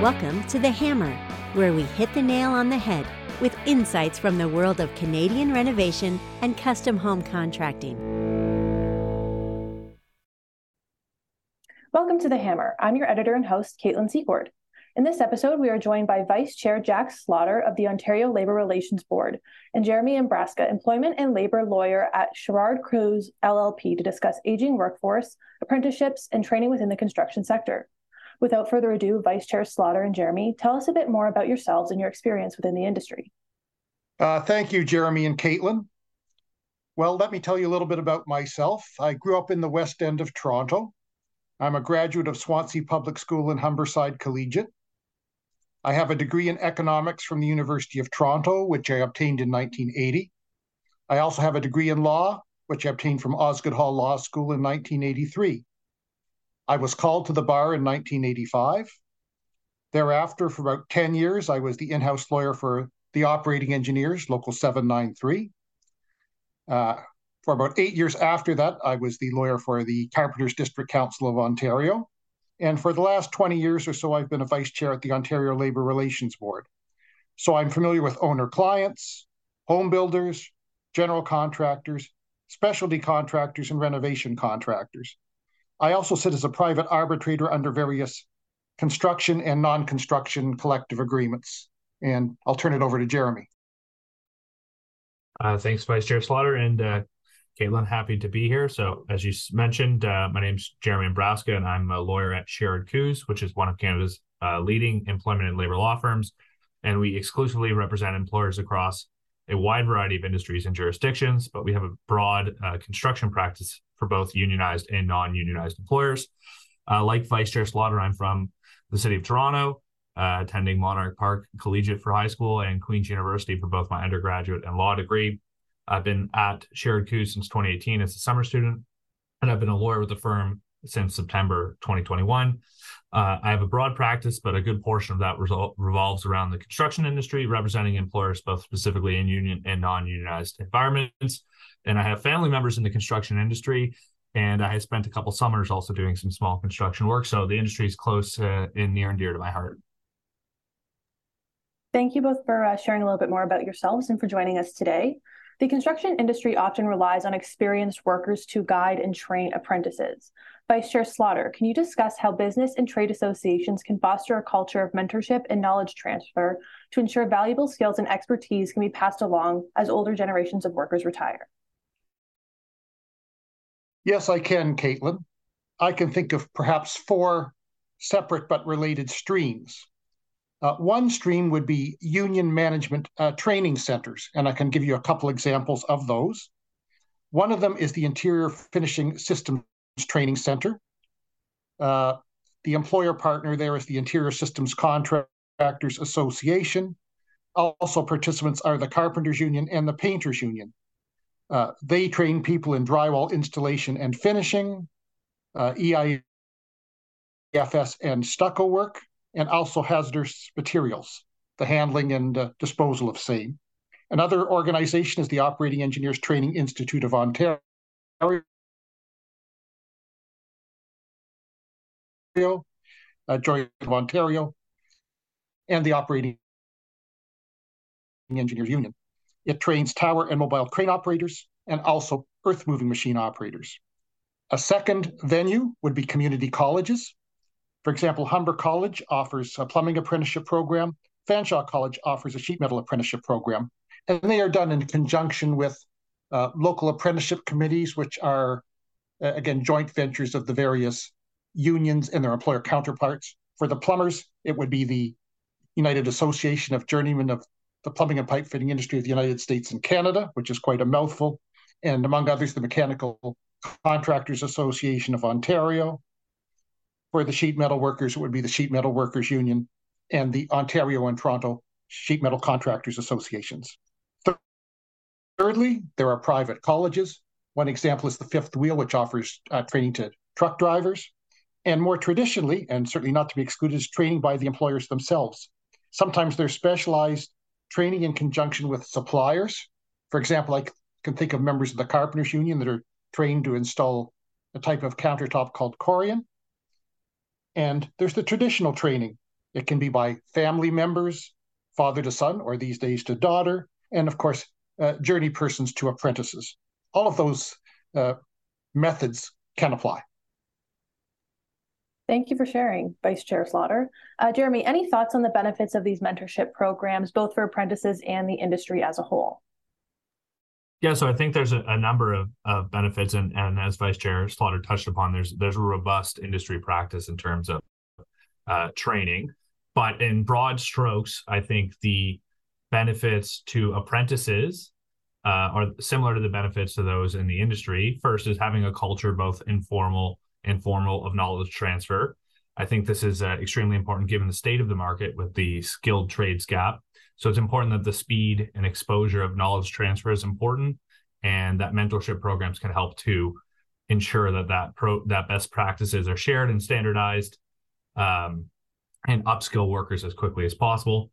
Welcome to The Hammer, where we hit the nail on the head with insights from the world of Canadian renovation and custom home contracting. Welcome to The Hammer. I'm your editor and host, Kaitlin Secord. In this episode, we are joined by Vice Chair Jack Slaughter of the Ontario Labour Relations Board and Jeremy Ambraska, employment and labour lawyer at Sherrard Kuzz LLP, to discuss aging workforce, apprenticeships, and training within the construction sector. Without further ado, Vice Chair Slaughter and Jeremy, tell us a bit more about yourselves and your experience within the industry. Uh, thank you, Jeremy and Kaitlin. Well, let me tell you a little bit about myself. I grew up in the West End of Toronto. I'm a graduate of Swansea Public School and Humberside Collegiate. I have a degree in economics from the University of Toronto, which I obtained in 1980. I also have a degree in law, which I obtained from Osgoode Hall Law School in 1983. I was called to the bar in 1985. Thereafter, for about 10 years, I was the in house lawyer for the operating engineers, Local 793. Uh, for about eight years after that, I was the lawyer for the Carpenters District Council of Ontario. And for the last 20 years or so, I've been a vice chair at the Ontario Labour Relations Board. So I'm familiar with owner clients, home builders, general contractors, specialty contractors, and renovation contractors. I also sit as a private arbitrator under various construction and non construction collective agreements. And I'll turn it over to Jeremy. Uh, thanks, Vice Chair Slaughter. And uh, Kaitlin, happy to be here. So, as you mentioned, uh, my name's Jeremy Ambraska, and I'm a lawyer at Sherrard Kuzz, which is one of Canada's uh, leading employment and labor law firms. And we exclusively represent employers across a wide variety of industries and jurisdictions, but we have a broad uh, construction practice for both unionized and non unionized employers. Uh, like Vice Chair Slaughter, I'm from the city of Toronto, uh, attending Monarch Park Collegiate for high school and Queen's University for both my undergraduate and law degree. I've been at Sherrard Kuzz since 2018 as a summer student, and I've been a lawyer with the firm since September 2021. Uh, I have a broad practice, but a good portion of that resol- revolves around the construction industry, representing employers both specifically in union and non unionized environments. And I have family members in the construction industry, and I have spent a couple summers also doing some small construction work. So the industry is close uh, and near and dear to my heart. Thank you both for uh, sharing a little bit more about yourselves and for joining us today. The construction industry often relies on experienced workers to guide and train apprentices. Vice Chair Slaughter, can you discuss how business and trade associations can foster a culture of mentorship and knowledge transfer to ensure valuable skills and expertise can be passed along as older generations of workers retire? Yes, I can, Kaitlin. I can think of perhaps four separate but related streams. Uh, one stream would be union management uh, training centers, and I can give you a couple examples of those. One of them is the Interior Finishing Systems Training Center. Uh, the employer partner there is the Interior Systems Contractors Association. Also, participants are the Carpenters Union and the Painters Union. Uh, they train people in drywall installation and finishing, uh, EIFS and stucco work, and also hazardous materials, the handling and uh, disposal of same. Another organization is the Operating Engineers Training Institute of Ontario. Uh, Joint of Ontario, and the Operating Engineers Union. It trains tower and mobile crane operators and also earth moving machine operators. A second venue would be community colleges, for example, Humber College offers a plumbing apprenticeship program. Fanshawe College offers a sheet metal apprenticeship program. And they are done in conjunction with uh, local apprenticeship committees, which are, uh, again, joint ventures of the various unions and their employer counterparts. For the plumbers, it would be the United Association of Journeymen of the Plumbing and Pipe Fitting Industry of the United States and Canada, which is quite a mouthful, and among others, the Mechanical Contractors Association of Ontario, for the sheet metal workers, it would be the Sheet Metal Workers Union and the Ontario and Toronto Sheet Metal Contractors Associations. Thirdly, there are private colleges. One example is the Fifth Wheel, which offers uh, training to truck drivers. And more traditionally, and certainly not to be excluded, is training by the employers themselves. Sometimes there's specialized training in conjunction with suppliers. For example, I can think of members of the Carpenters Union that are trained to install a type of countertop called Corian. And there's the traditional training It can be by family members, father to son, or these days to daughter, and of course, uh, journey persons to apprentices. All of those uh, methods can apply. Thank you for sharing, Vice Chair Slaughter. Uh, Jeremy, any thoughts on the benefits of these mentorship programs, both for apprentices and the industry as a whole? Yeah, so I think there's a, a number of, of benefits, and, and as Vice Chair Slaughter touched upon, there's there's a robust industry practice in terms of uh, training. But in broad strokes, I think the benefits to apprentices uh, are similar to the benefits to those in the industry. First is having a culture, both informal and formal, of knowledge transfer. I think this is uh, extremely important given the state of the market with the skilled trades gap. So it's important that the speed and exposure of knowledge transfer is important, and that mentorship programs can help to ensure that that pro that best practices are shared and standardized, um, and upskill workers as quickly as possible.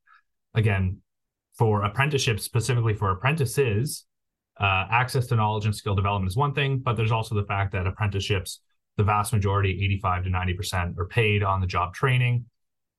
Again, for apprenticeships, specifically for apprentices, uh, access to knowledge and skill development is one thing, but there's also the fact that apprenticeships, the vast majority, 85 to 90%, are paid on the job training.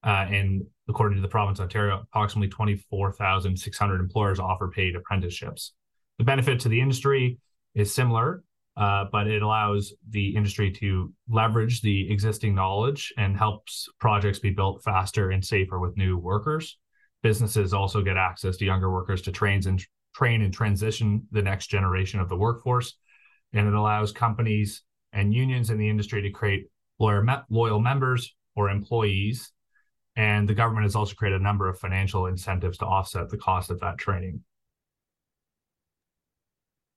Uh, and according to the province of Ontario, approximately 24,600 employers offer paid apprenticeships. The benefit to the industry is similar, uh, but it allows the industry to leverage the existing knowledge and helps projects be built faster and safer with new workers. Businesses also get access to younger workers to train and train and transition the next generation of the workforce, and it allows companies and unions in the industry to create loyal, loyal members or employees and the government has also created a number of financial incentives to offset the cost of that training.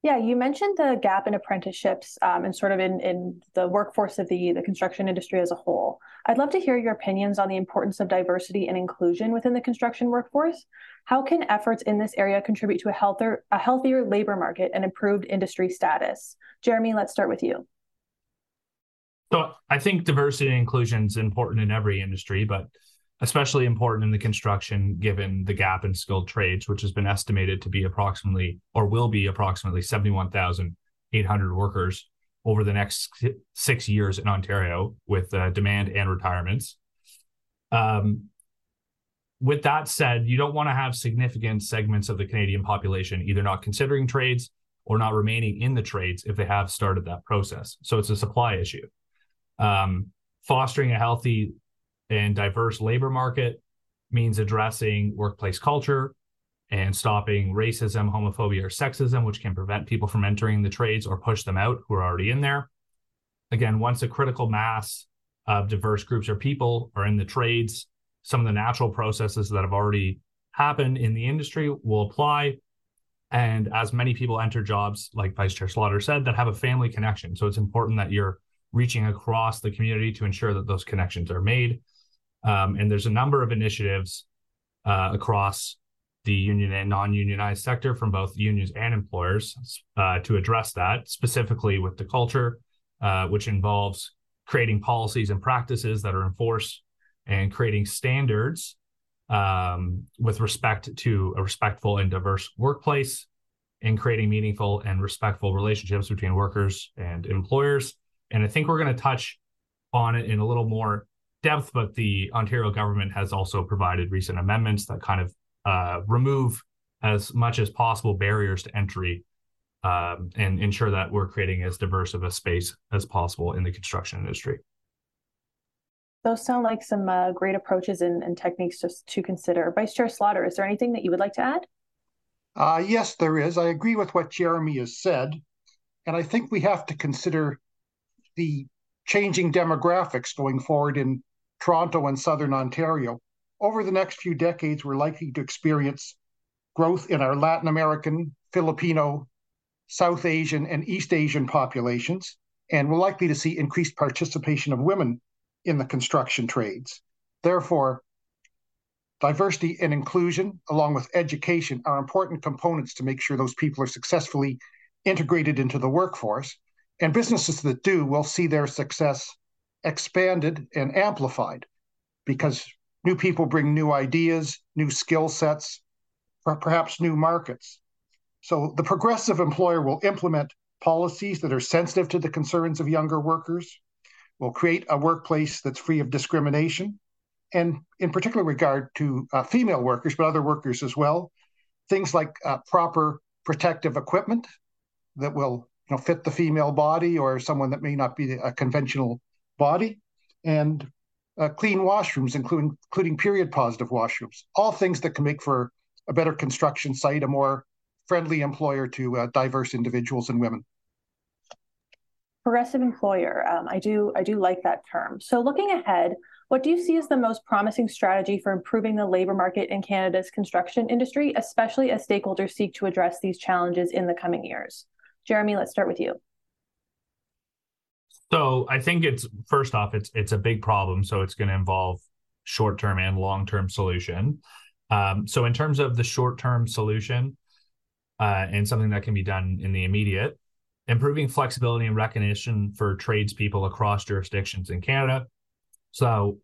Yeah, you mentioned the gap in apprenticeships um, and sort of in, in the workforce of the, the construction industry as a whole. I'd love to hear your opinions on the importance of diversity and inclusion within the construction workforce. How can efforts in this area contribute to a healthier, a healthier labor market and improved industry status? Jeremy, let's start with you. So I think diversity and inclusion is important in every industry, but especially important in the construction given the gap in skilled trades, which has been estimated to be approximately or will be approximately 71,800 workers over the next six years in Ontario with uh, demand and retirements. Um, with that said, you don't want to have significant segments of the Canadian population either not considering trades or not remaining in the trades if they have started that process. So it's a supply issue. Um, fostering a healthy and diverse labor market means addressing workplace culture and stopping racism, homophobia, or sexism, which can prevent people from entering the trades or push them out who are already in there. Again, once a critical mass of diverse groups or people are in the trades, some of the natural processes that have already happened in the industry will apply. And as many people enter jobs, like Vice Chair Slaughter said, that have a family connection. So it's important that you're reaching across the community to ensure that those connections are made. Um, and there's a number of initiatives uh, across the union and non-unionized sector from both unions and employers uh, to address that, specifically with the culture, uh, which involves creating policies and practices that are enforced and creating standards um, with respect to a respectful and diverse workplace and creating meaningful and respectful relationships between workers and employers. And I think we're going to touch on it in a little more depth, but the Ontario government has also provided recent amendments that kind of uh, remove as much as possible barriers to entry um, and ensure that we're creating as diverse of a space as possible in the construction industry. Those sound like some uh, great approaches and, and, techniques just to consider. Vice Chair Slaughter, is there anything that you would like to add? Uh, yes, there is. I agree with what Jeremy has said. And I think we have to consider the changing demographics going forward in Toronto and Southern Ontario. Over the next few decades, we're likely to experience growth in our Latin American, Filipino, South Asian, and East Asian populations, and we're likely to see increased participation of women in the construction trades. Therefore, diversity and inclusion, along with education, are important components to make sure those people are successfully integrated into the workforce. And businesses that do will see their success expanded and amplified because new people bring new ideas, new skill sets, perhaps new markets. So the progressive employer will implement policies that are sensitive to the concerns of younger workers, will create a workplace that's free of discrimination, and in particular regard to uh, female workers, but other workers as well. Things like uh, proper protective equipment that will know, fit the female body or someone that may not be a conventional body, and uh, clean washrooms, including including period positive washrooms. All things that can make for a better construction site, a more friendly employer to uh, diverse individuals and women progressive employer. Um, I do I do like that term. So looking ahead, what do you see as the most promising strategy for improving the labor market in Canada's construction industry, especially as stakeholders seek to address these challenges in the coming years? Jeremy, let's start with you. So I think it's first off, it's it's a big problem. So it's going to involve short term and long term solution. Um, so in terms of the short term solution uh, and something that can be done in the immediate, improving flexibility and recognition for tradespeople across jurisdictions in Canada. So,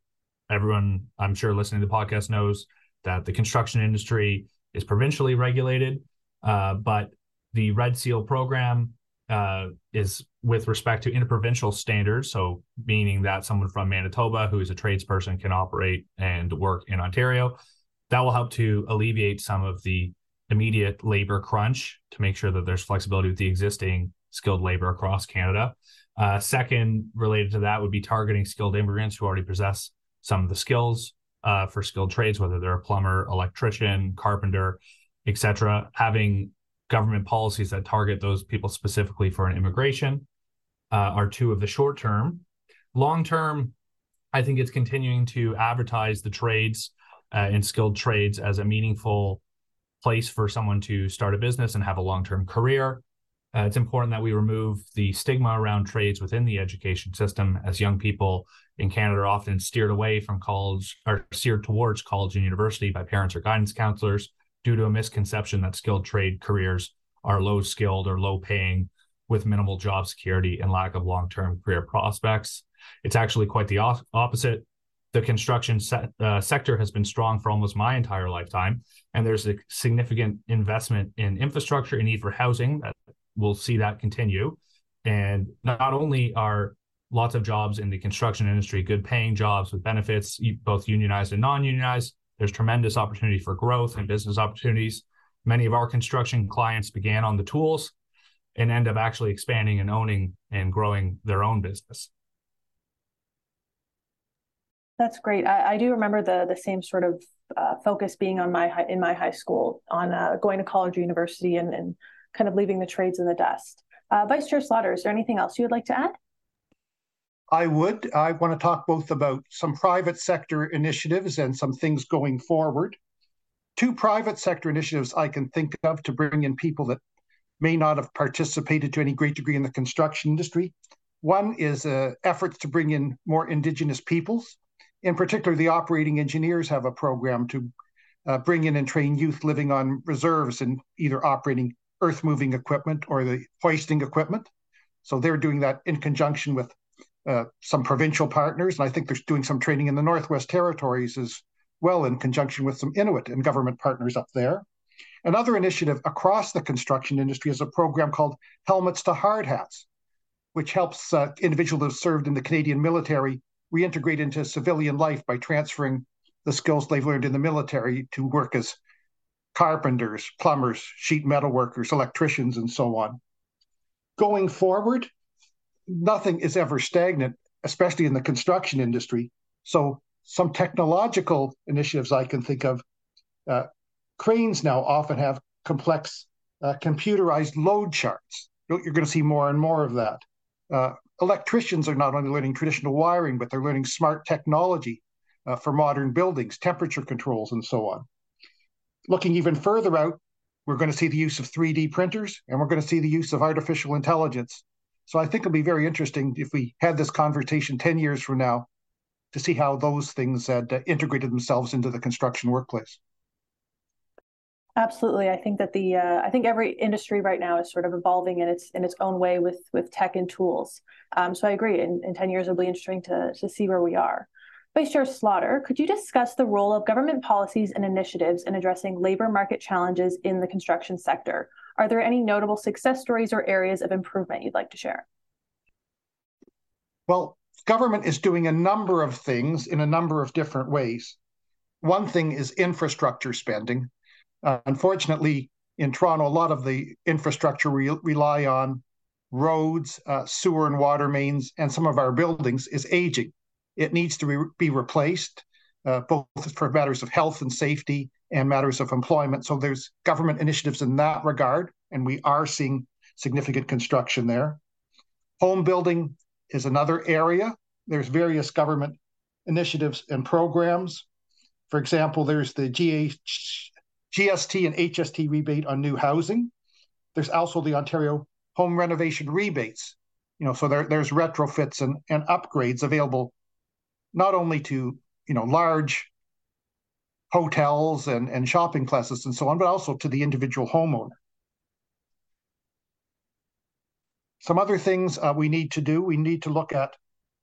everyone, I'm sure listening to the podcast knows that the construction industry is provincially regulated, uh, but the Red Seal program uh, is with respect to interprovincial standards. So, meaning that someone from Manitoba who is a tradesperson can operate and work in Ontario. That will help to alleviate some of the immediate labor crunch to make sure that there's flexibility with the existing skilled labor across Canada. Uh, second, related to that, would be targeting skilled immigrants who already possess some of the skills uh, for skilled trades, whether they're a plumber, electrician, carpenter, etc. Having government policies that target those people specifically for an immigration uh, are two of the short term. Long term, I think it's continuing to advertise the trades uh, and skilled trades as a meaningful place for someone to start a business and have a long term career. Uh, it's important that we remove the stigma around trades within the education system, as young people in Canada are often steered away from college or steered towards college and university by parents or guidance counselors due to a misconception that skilled trade careers are low skilled or low paying with minimal job security and lack of long term career prospects. It's actually quite the opposite. The construction se- uh, sector has been strong for almost my entire lifetime, and there's a significant investment in infrastructure and need for housing that we'll see that continue. And not only are lots of jobs in the construction industry good paying jobs with benefits, both unionized and non unionized, there's tremendous opportunity for growth and business opportunities. Many of our construction clients began on the tools and end up actually expanding and owning and growing their own business. That's great. I, I do remember the the same sort of uh, focus being on my high, in my high school on uh, going to college or university and, and kind of leaving the trades in the dust. Uh, Vice Chair Slaughter, is there anything else you would like to add? I would. I want to talk both about some private sector initiatives and some things going forward. Two private sector initiatives I can think of to bring in people that may not have participated to any great degree in the construction industry. One is uh, efforts to bring in more Indigenous peoples. In particular, the operating engineers have a program to uh, bring in and train youth living on reserves and either operating earth moving equipment or the hoisting equipment. So they're doing that in conjunction with uh, some provincial partners. And I think they're doing some training in the Northwest Territories as well, in conjunction with some Inuit and government partners up there. Another initiative across the construction industry is a program called Helmets to Hard Hats, which helps uh, individuals who have served in the Canadian military reintegrate into civilian life by transferring the skills they've learned in the military to work as carpenters, plumbers, sheet metal workers, electricians, and so on. Going forward, nothing is ever stagnant, especially in the construction industry. So, some technological initiatives I can think of. Uh, cranes now often have complex uh, computerized load charts. You're going to see more and more of that. Uh, electricians are not only learning traditional wiring, but they're learning smart technology uh, for modern buildings, temperature controls, and so on looking even further out, we're going to see the use of 3D printers and we're going to see the use of artificial intelligence. So I think it'll be very interesting if we had this conversation 10 years from now to see how those things had uh, integrated themselves into the construction workplace. Absolutely, I think that the uh, I think every industry right now is sort of evolving in its in its own way with with tech and tools. Um, so I agree. In, in ten years, it'll be interesting to to see where we are. Vice Chair Slaughter, could you discuss the role of government policies and initiatives in addressing labor market challenges in the construction sector? Are there any notable success stories or areas of improvement you'd like to share? Well, government is doing a number of things in a number of different ways. One thing is infrastructure spending. Uh, unfortunately, in Toronto, a lot of the infrastructure re- rely on roads, uh, sewer and water mains, and some of our buildings is aging. It needs to re- be replaced, uh, both for matters of health and safety and matters of employment. So there's government initiatives in that regard, and we are seeing significant construction there. Home building is another area. There's various government initiatives and programs. For example, there's the GH, GST and HST rebate on new housing. There's also the Ontario home renovation rebates. You know, so there, there's retrofits and, and upgrades available not only to you know large hotels and, and shopping plazas and so on, but also to the individual homeowner. Some other things uh, we need to do, we need to look at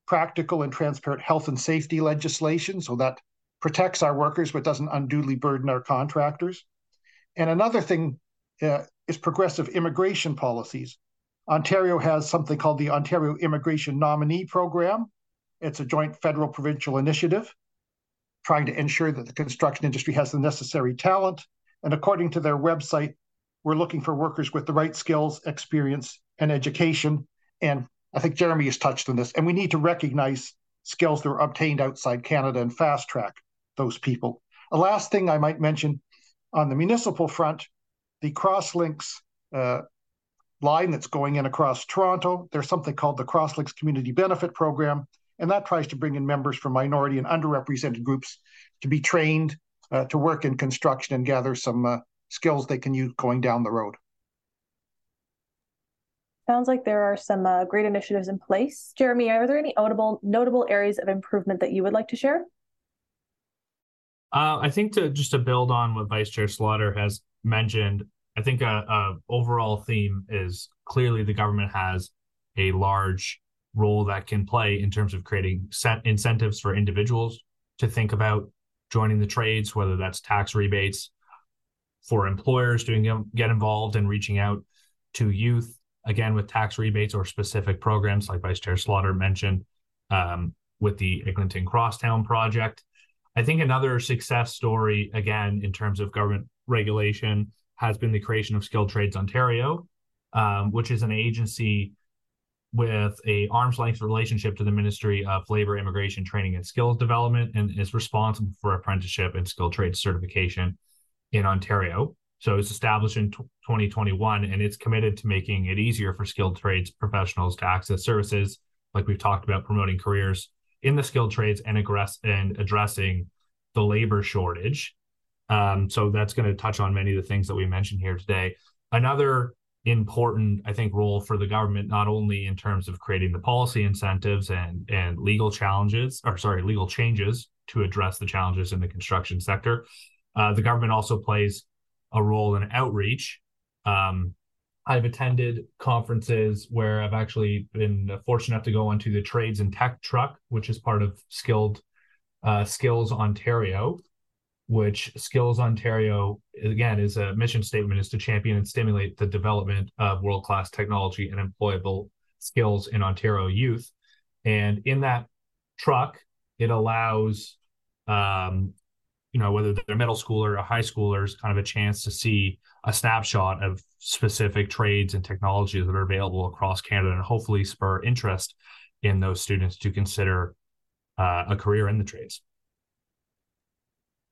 practical and transparent health and safety legislation so that protects our workers but doesn't unduly burden our contractors. And another thing uh, is progressive immigration policies. Ontario has something called the Ontario Immigration Nominee Program. It's a joint federal provincial initiative trying to ensure that the construction industry has the necessary talent. And according to their website, we're looking for workers with the right skills, experience, and education. And I think Jeremy has touched on this. And we need to recognize skills that are obtained outside Canada and fast track those people. A last thing I might mention on the municipal front, the Crosslinx uh, line that's going in across Toronto, there's something called the Crosslinx Community Benefit Program, and that tries to bring in members from minority and underrepresented groups to be trained uh, to work in construction and gather some uh, skills they can use going down the road. Sounds like there are some uh, great initiatives in place. Jeremy, are there any notable notable areas of improvement that you would like to share? Uh, I think to just to build on what Vice Chair Slaughter has mentioned, I think a, a overall theme is clearly the government has a large role that can play in terms of creating set incentives for individuals to think about joining the trades, whether that's tax rebates for employers to get involved and reaching out to youth again with tax rebates or specific programs like Vice Chair Slaughter mentioned um, with the Eglinton Crosstown project. I think another success story, again, in terms of government regulation, has been the creation of Skilled Trades Ontario, um, which is an agency with a arm's length relationship to the Ministry of Labor, Immigration, Training, and Skills Development, and is responsible for apprenticeship and skilled trades certification in Ontario. So it's established in t- 2021, and it's committed to making it easier for skilled trades professionals to access services, like we've talked about, promoting careers in the skilled trades and aggress and addressing the labor shortage. Um, so that's going to touch on many of the things that we mentioned here today. Another important, I think, role for the government, not only in terms of creating the policy incentives and and legal challenges, or sorry, legal changes to address the challenges in the construction sector. Uh, the government also plays a role in outreach. Um, I've attended conferences where I've actually been fortunate enough to go onto the Trades and Tech Truck, which is part of Skilled uh, Skills Ontario, which Skills Ontario again is a mission statement is to champion and stimulate the development of world class technology and employable skills in Ontario youth. And in that truck, it allows um, you know, whether they're middle schooler or high schoolers, kind of a chance to see a snapshot of specific trades and technologies that are available across Canada and hopefully spur interest in those students to consider uh, a career in the trades.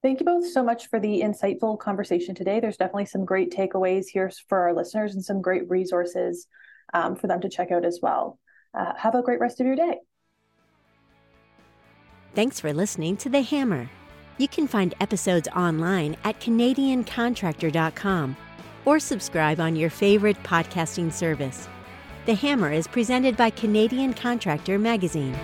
Thank you both so much for the insightful conversation today. There's definitely some great takeaways here for our listeners and some great resources um, for them to check out as well. Uh, have a great rest of your day. Thanks for listening to The Hammer. You can find episodes online at CanadianContractor.com or subscribe on your favorite podcasting service. The Hammer is presented by Canadian Contractor Magazine.